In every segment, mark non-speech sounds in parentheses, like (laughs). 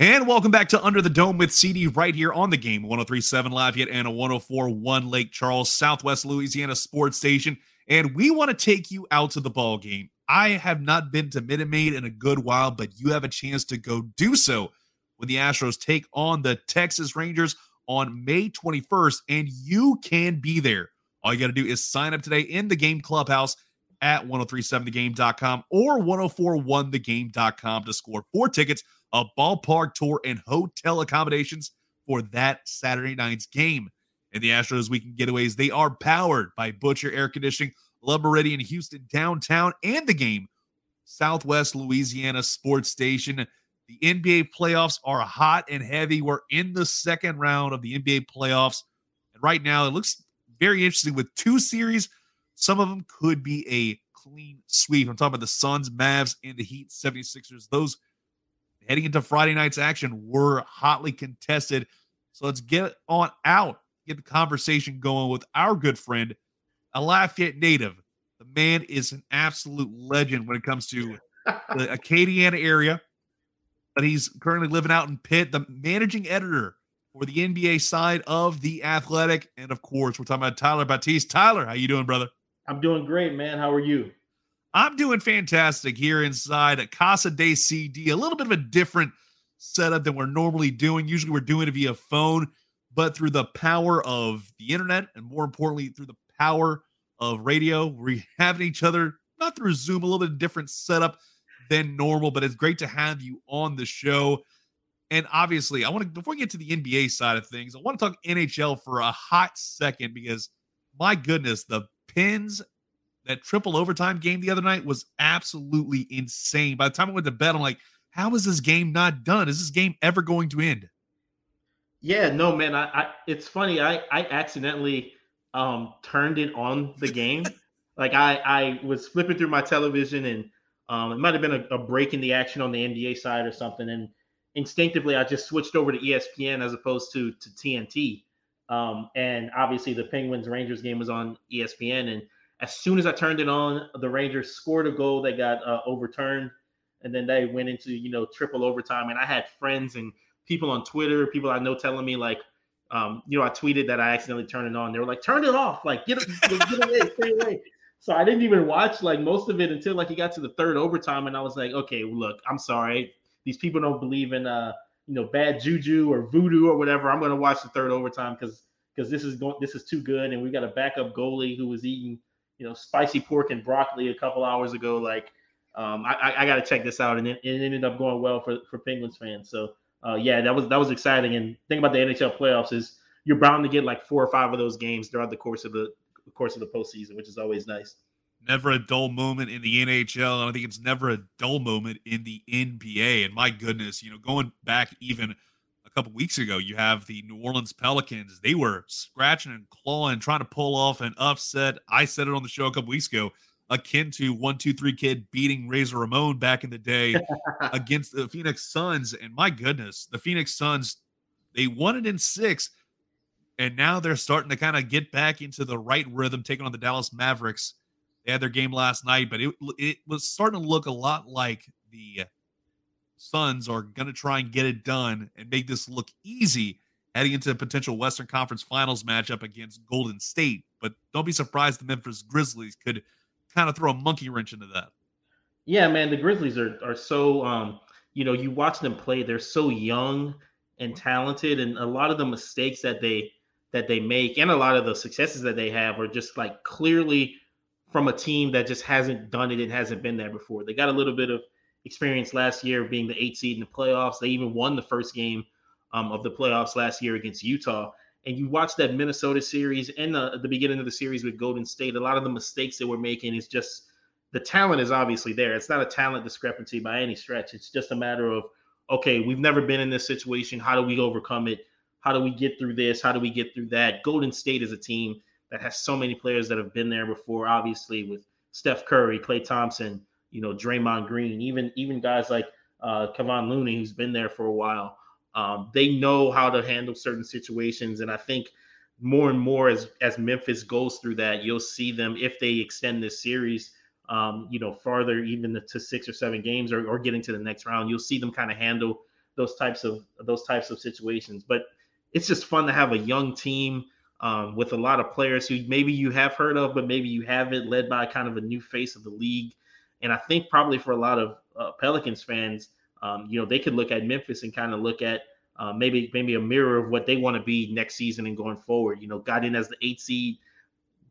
And welcome back to Under the Dome with CD right here on the game 1037 Lafayette and a 1041 Lake Charles, Southwest Louisiana sports station. And we want to take you out to the ball game. I have not been to Minute Maid in a good while, but you have a chance to go do so when the Astros take on the Texas Rangers on May 21st, and you can be there. All you got to do is sign up today in the game clubhouse at 1037thegame.com or 1041thegame.com to score four tickets a ballpark tour, and hotel accommodations for that Saturday night's game. And the Astros weekend getaways, they are powered by Butcher Air Conditioning, Le Meridien Houston downtown, and the game, Southwest Louisiana Sports Station. The NBA playoffs are hot and heavy. We're in the second round of the NBA playoffs. And right now, it looks very interesting with two series. Some of them could be a clean sweep. I'm talking about the Suns, Mavs, and the Heat 76ers. Those heading into Friday night's action were hotly contested. So let's get on out, get the conversation going with our good friend, a Lafayette native. The man is an absolute legend when it comes to the (laughs) Acadiana area, but he's currently living out in Pitt, the managing editor for the NBA side of the Athletic, and of course, we're talking about Tyler Batiste. Tyler, how you doing, brother? I'm doing great, man. How are you? I'm doing fantastic here inside at Casa de CD. A little bit of a different setup than we're normally doing. Usually we're doing it via phone, but through the power of the internet and more importantly, through the power of radio, we're having each other not through Zoom, a little bit different setup than normal, but it's great to have you on the show. And obviously, I want to, before we get to the NBA side of things, I want to talk NHL for a hot second because my goodness, the Pens that triple overtime game the other night was absolutely insane. By the time I went to bed, I'm like, how is this game not done? Is this game ever going to end? Yeah, no, man. I, I it's funny. I I accidentally um turned it on the game. (laughs) like I I was flipping through my television and um it might have been a, a break in the action on the NBA side or something, and instinctively I just switched over to ESPN as opposed to to TNT. Um, and obviously the Penguins Rangers game was on ESPN, and as soon as I turned it on, the Rangers scored a goal that got uh, overturned, and then they went into you know triple overtime. And I had friends and people on Twitter, people I know, telling me like, um, you know, I tweeted that I accidentally turned it on. They were like, "Turn it off! Like, get get away, stay away." So I didn't even watch like most of it until like it got to the third overtime, and I was like, "Okay, look, I'm sorry. These people don't believe in uh, you know, bad juju or voodoo or whatever. I'm to watch the third overtime because." Because this is going, this is too good, and we got a backup goalie who was eating you know, spicy pork and broccoli a couple hours ago. Like, um, I, I got to check this out, and it, it, ended up going well for for Penguins fans. So, uh, yeah, that was that was exciting. And thing about the NHL playoffs is you're bound to get like four or five of those games throughout the course of the, the course of the postseason, which is always nice. Never a dull moment in the NHL. And I think it's never a dull moment in the NBA. And my goodness, you know, going back even a couple weeks ago, you have the New Orleans Pelicans. They were scratching and clawing, trying to pull off an upset. I said it on the show a couple weeks ago, akin to one, two, three kid beating Razor Ramon back in the day (laughs) against the Phoenix Suns. And my goodness, the Phoenix Suns, they won it in six. And now they're starting to kind of get back into the right rhythm, taking on the Dallas Mavericks. They had their game last night, but it, it was starting to look a lot like the Suns are going to try and get it done and make this look easy heading into a potential Western Conference Finals matchup against Golden State. But don't be surprised the Memphis Grizzlies could kind of throw a monkey wrench into that. Yeah, man, the Grizzlies are are so um, you know, you watch them play, they're so young and talented and a lot of the mistakes that they that they make and a lot of the successes that they have are just like clearly from a team that just hasn't done it and hasn't been there before. They got a little bit of experience last year being the eight seed in the playoffs. They even won the first game um, of the playoffs last year against Utah. And you watch that Minnesota series and the, the beginning of the series with Golden State, a lot of the mistakes that we're making is just the talent is obviously there. It's not a talent discrepancy by any stretch. It's just a matter of, okay, we've never been in this situation. How do we overcome it? How do we get through this? How do we get through that? Golden State is a team that has so many players that have been there before, obviously, with Steph Curry, Klay Thompson, you know, Draymond Green, even even guys like uh, Kevon Looney, who's been there for a while. Um, they know how to handle certain situations, and I think more and more as as Memphis goes through that, you'll see them if they extend this series, um, you know, farther even to six or seven games or, or getting to the next round, you'll see them kind of handle those types of those types of situations. But it's just fun to have a young team um, with a lot of players who maybe you have heard of, but maybe you haven't, led by kind of a new face of the league. And I think probably for a lot of uh, Pelicans fans, um, you know, they could look at Memphis and kind of look at uh, maybe maybe a mirror of what they want to be next season and going forward. You know, got in as the eight seed,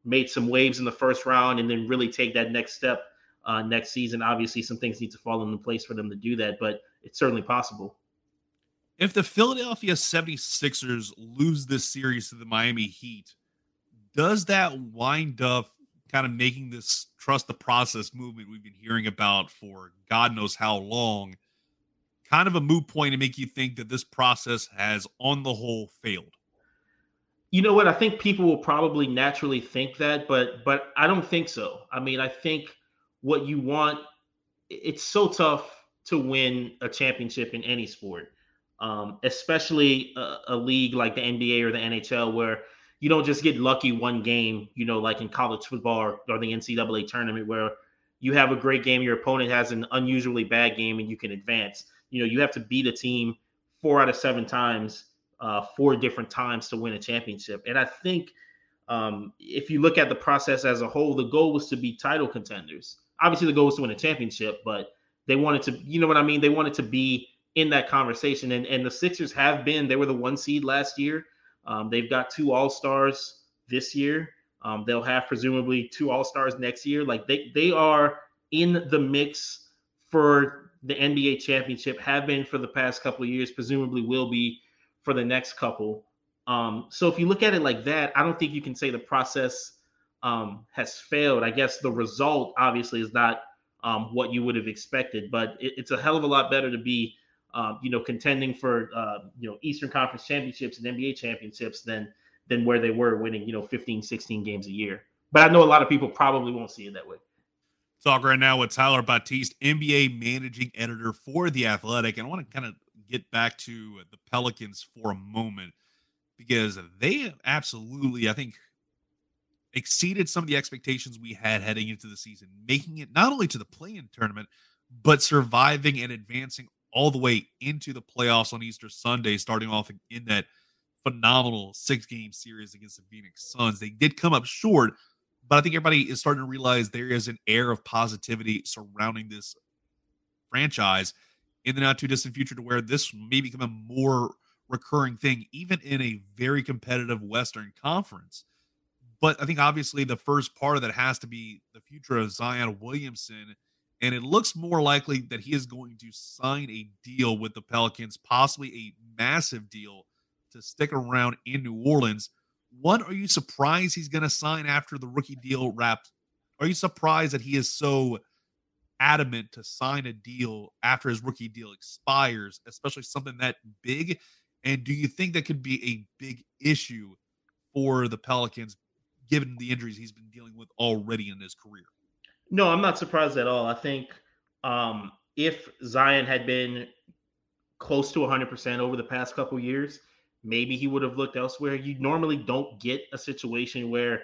made some waves in the first round, and then really take that next step uh, next season. Obviously, some things need to fall into place for them to do that, but it's certainly possible. If the Philadelphia 76ers lose this series to the Miami Heat, does that wind up kind of making this trust the process movement we've been hearing about for God knows how long kind of a moot point to make you think that this process has, on the whole, failed? You know what? I think people will probably naturally think that, but but I don't think so. I mean, I think what you want. It's so tough to win a championship in any sport, um, especially a, a, league like the NBA or the NHL, where you don't just get lucky one game. You know, like in college football or, or the NCAA tournament, where you have a great game, your opponent has an unusually bad game, and you can advance. You know, you have to beat a team four out of seven times, uh, four different times to win a championship. And I think um, if you look at the process as a whole, the goal was to be title contenders obviously the goal was to win a championship, but they wanted to, you know what I mean? They wanted to be in that conversation. And and the Sixers have been, they were the one seed last year. Um, they've got two all stars this year. Um, they'll have presumably two all stars next year. Like they they are in the mix for the NBA championship, have been for the past couple of years, presumably will be for the next couple. Um, so if you look at it like that, I don't think you can say the process um, has failed. I guess the result obviously is not um, what you would have expected, but it, it's a hell of a lot better to be, um, you know, contending for uh, you know Eastern Conference championships and NBA championships than than where they were winning, you know, 15, 16 games a year. But I know a lot of people probably won't see it that way. Talk right now with Tyler Batiste, NBA managing editor for The Athletic. And I want to kind of get back to the Pelicans for a moment because they absolutely, I think, exceeded some of the expectations we had heading into the season, making it not only to the play-in tournament, but surviving and advancing all the way into the playoffs on Easter Sunday, starting off in that phenomenal six-game series against the Phoenix Suns. They did come up short, but I think everybody is starting to realize there is an air of positivity surrounding this franchise in the not too distant future to where this may become a more recurring thing, even in a very competitive Western Conference. But I think obviously the first part of that has to be the future of Zion Williamson. And it looks more likely that he is going to sign a deal with the Pelicans, possibly a massive deal to stick around in New Orleans. One, are you surprised he's going to sign after the rookie deal wrapped? Are you surprised that he is so adamant to sign a deal after his rookie deal expires, especially something that big? And do you think that could be a big issue for the Pelicans given the injuries he's been dealing with already in his career. No, I'm not surprised at all. I think um, if Zion had been close to 100% over the past couple years, maybe he would have looked elsewhere. You normally don't get a situation where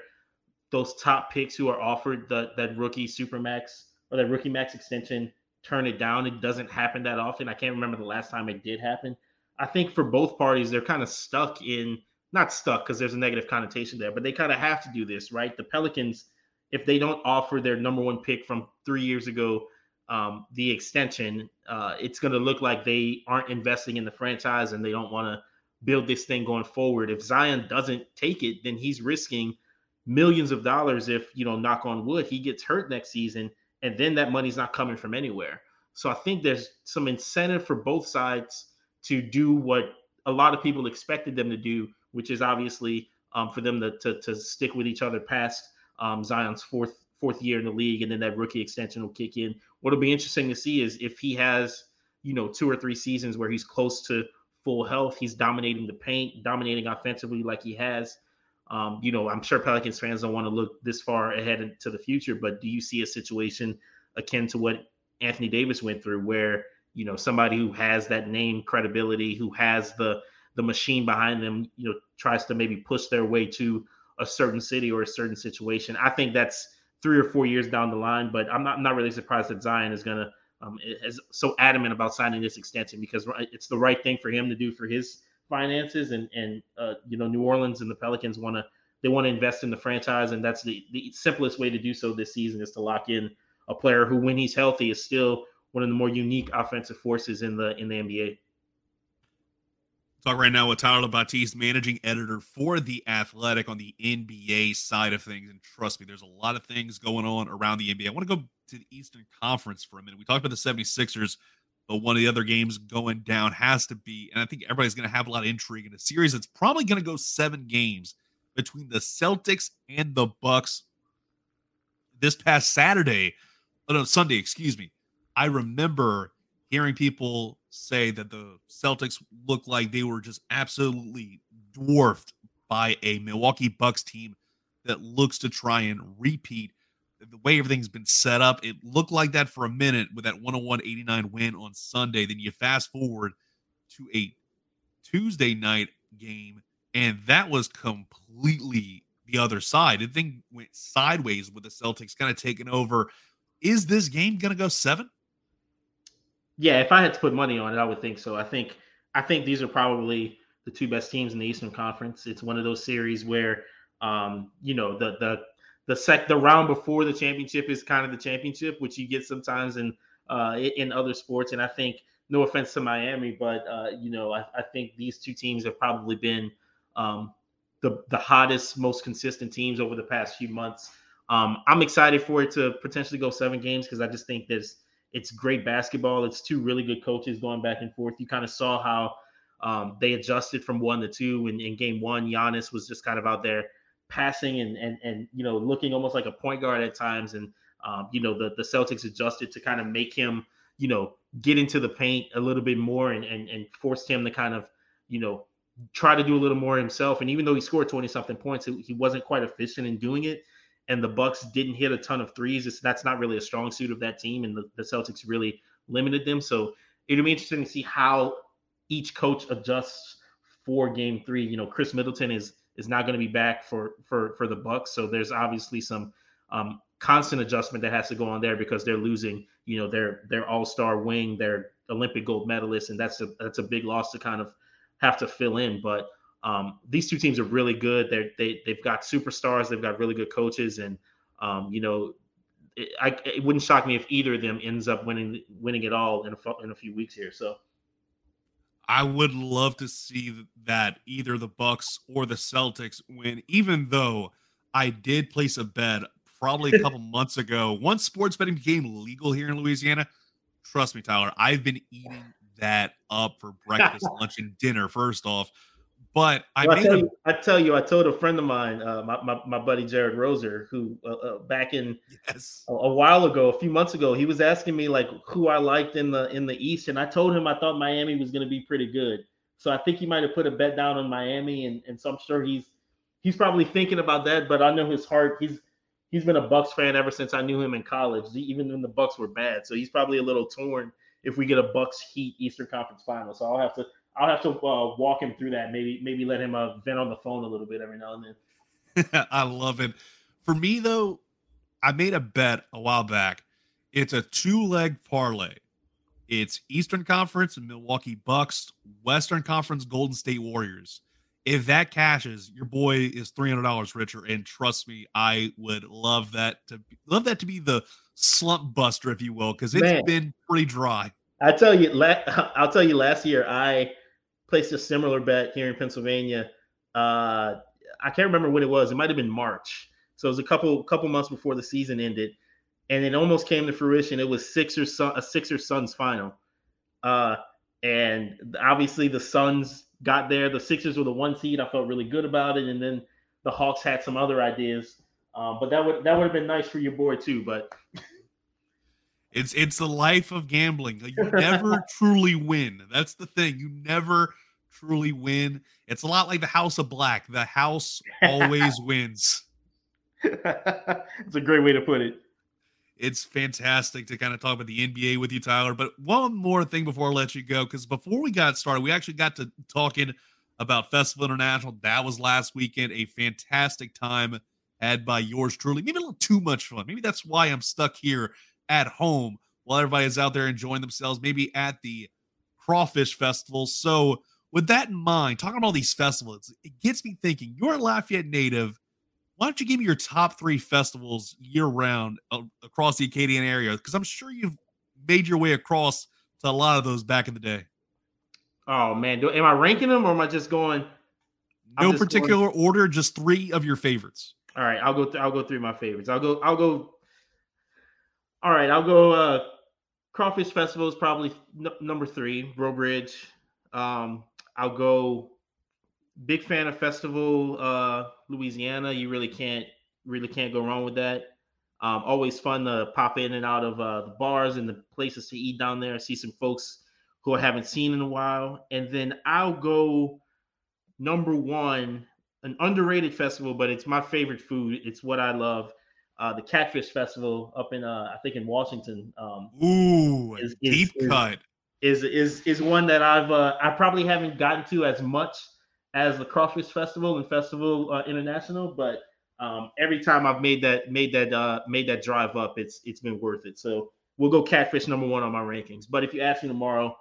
those top picks who are offered the, that rookie supermax or that rookie max extension turn it down. It doesn't happen that often. I can't remember the last time it did happen. I think for both parties, they're kind of stuck in not stuck because there's a negative connotation there, but they kind of have to do this, right? The Pelicans, if they don't offer their number one pick from three years ago, um, the extension, uh, it's going to look like they aren't investing in the franchise and they don't want to build this thing going forward. If Zion doesn't take it, then he's risking millions of dollars if, you know, knock on wood, he gets hurt next season and then that money's not coming from anywhere. So I think there's some incentive for both sides to do what a lot of people expected them to do, which is obviously um, for them to, to, to stick with each other past um, Zion's fourth fourth year in the league, and then that rookie extension will kick in. What'll be interesting to see is if he has you know two or three seasons where he's close to full health, he's dominating the paint, dominating offensively like he has. Um, you know, I'm sure Pelicans fans don't want to look this far ahead into the future, but do you see a situation akin to what Anthony Davis went through, where you know somebody who has that name credibility, who has the the machine behind them, you know, tries to maybe push their way to a certain city or a certain situation. I think that's three or four years down the line, but I'm not I'm not really surprised that Zion is going to um, is so adamant about signing this extension because it's the right thing for him to do for his finances, and and uh, you know New Orleans and the Pelicans want to they want to invest in the franchise, and that's the the simplest way to do so this season is to lock in a player who, when he's healthy, is still one of the more unique offensive forces in the in the NBA. Talk right now with Tyler Batiste, managing editor for The Athletic on the NBA side of things. And trust me, there's a lot of things going on around the NBA. I want to go to the Eastern Conference for a minute. We talked about the 76ers, but one of the other games going down has to be, and I think everybody's going to have a lot of intrigue in a series that's probably going to go seven games between the Celtics and the Bucks this past Saturday. Oh, no, Sunday, excuse me. I remember hearing people say that the Celtics looked like they were just absolutely dwarfed by a Milwaukee Bucks team that looks to try and repeat the way everything's been set up. It looked like that for a minute with that 101 89 win on Sunday. Then you fast forward to a Tuesday night game, and that was completely the other side. The thing went sideways with the Celtics kind of taking over. Is this game going to go seven? Yeah, if I had to put money on it, I would think so. I think I think these are probably the two best teams in the Eastern Conference. It's one of those series where um, you know, the the the sec the round before the championship is kind of the championship, which you get sometimes in uh in other sports. And I think no offense to Miami, but uh, you know, I, I think these two teams have probably been um the the hottest, most consistent teams over the past few months. Um, I'm excited for it to potentially go seven games because I just think there's it's great basketball. It's two really good coaches going back and forth. You kind of saw how um, they adjusted from one to two. In, in game one, Giannis was just kind of out there passing and and and you know looking almost like a point guard at times. And um, you know the the Celtics adjusted to kind of make him you know get into the paint a little bit more and and, and forced him to kind of you know try to do a little more himself. And even though he scored 20 something points, he wasn't quite efficient in doing it and the Bucks didn't hit a ton of threes. It's, that's not really a strong suit of that team, and the, the Celtics really limited them. So it'll be interesting to see how each coach adjusts for Game Three. You know, Khris Middleton is is not going to be back for for for the Bucks, so there's obviously some um, constant adjustment that has to go on there because they're losing. You know, their their All Star wing, their Olympic gold medalist, and that's a that's a big loss to kind of have to fill in. But um, these two teams are really good. They're, they they've got superstars. They've got really good coaches, and um, you know, it, I, it wouldn't shock me if either of them ends up winning winning it all in a in a few weeks here. So. I would love to see that either the Bucks or the Celtics win, even though I did place a bet probably a (laughs) couple months ago. Once sports betting became legal here in Louisiana, trust me, Tyler, I've been eating that up for breakfast, (laughs) lunch, and dinner. First off, but I, well, I tell, you, I tell you, I told a friend of mine, uh, my, my, my buddy Jared Roser, who uh, uh, back in yes. a, a, while ago, a few months ago, he was asking me like who I liked in the in the East, and I told him I thought Miami was going to be pretty good. So I think he might have put a bet down on Miami, and, and so I'm sure he's he's probably thinking about that. But I know his heart. He's he's been a Bucks fan ever since I knew him in college, even when the Bucks were bad. So he's probably a little torn if we get a Bucks Heat Eastern Conference Final. So I'll have to I'll have to uh, walk him through that. Maybe maybe let him uh, vent on the phone a little bit every now and then. (laughs) I love it. For me though, I made a bet a while back. It's a two leg parlay. It's Eastern Conference and Milwaukee Bucks, Western Conference Golden State Warriors. If that cashes, your boy is three hundred dollars richer, and trust me, I would love that to love that to be the slump buster, if you will, because it's Man, been pretty dry. I tell you, (laughs) I'll tell you. Last year, I placed a similar bet here in Pennsylvania. Uh, I can't remember when it was. It might have been March. So it was a couple couple months before the season ended, and it almost came to fruition. It was Sixers a Sixers Suns final, uh, and obviously the Suns got there. The Sixers were the one seed. I felt really good about it, and then the Hawks had some other ideas. Um, but that would that would have been nice for your boy too. But It's it's the life of gambling. You never (laughs) truly win. That's the thing. You never truly win. It's a lot like the House of Black. The house always (laughs) wins. it's a great way to put it. It's fantastic to kind of talk about the NBA with you, Tyler. But one more thing before I let you go, because before we got started, we actually got to talking about Festival International. That was last weekend. A fantastic time had by yours truly. Maybe a little too much fun. Maybe that's why I'm stuck here at home while everybody is out there enjoying themselves, maybe at the Crawfish Festival. So, with that in mind, talking about all these festivals, it gets me thinking you're a Lafayette native. Why don't you give me your top three festivals year round uh, across the Acadiana area? Because I'm sure you've made your way across to a lot of those back in the day. Oh man, do, am I ranking them or am I just going? No just particular going, order, just three of your favorites. All right, I'll go. Th- I'll go through my favorites. I'll go. I'll go. All right, I'll go. Uh, Crawfish Festival is probably n- number three. Breaux Bridge. Um, I'll go. Big fan of Festival uh, Louisiana. You really can't really can't go wrong with that. Um, always fun to pop in and out of uh, the bars and the places to eat down there. See some folks who I haven't seen in a while, and then I'll go number one, an underrated festival, but it's my favorite food. It's what I love. Uh, the Catfish Festival up in uh, I think in Washington. Um, Ooh, is, deep is, cut is is is one that I've uh, I probably haven't gotten to as much as the Crawfish Festival and Festival uh, International, but um, every time I've made that made that uh, made that drive up, it's it's been worth it. So we'll go Catfish number one on my rankings. But if you ask me tomorrow,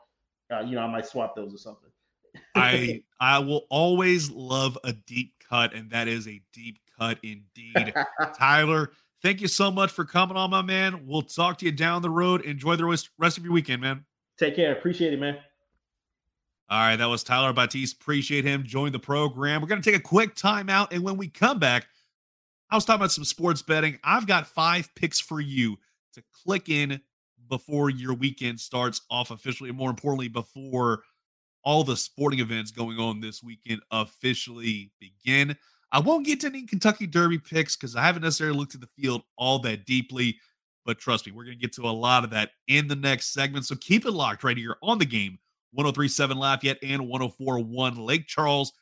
uh, you know I might swap those or something. (laughs) I I will always love a deep cut, and that is a deep cut indeed. (laughs) Tyler, thank you so much for coming on, my man. We'll talk to you down the road. Enjoy the rest of your weekend, man. Take care. Appreciate it, man. All right, that was Tyler Batiste. Appreciate him. Join the program. We're going to take a quick timeout, and when we come back, I was talking about some sports betting. I've got five picks for you to click in before your weekend starts off officially, and more importantly, before all the sporting events going on this weekend officially begin. I won't get to any Kentucky Derby picks because I haven't necessarily looked at the field all that deeply. But trust me, we're going to get to a lot of that in the next segment. So keep it locked right here on the game 1037 Lafayette and 1041 Lake Charles,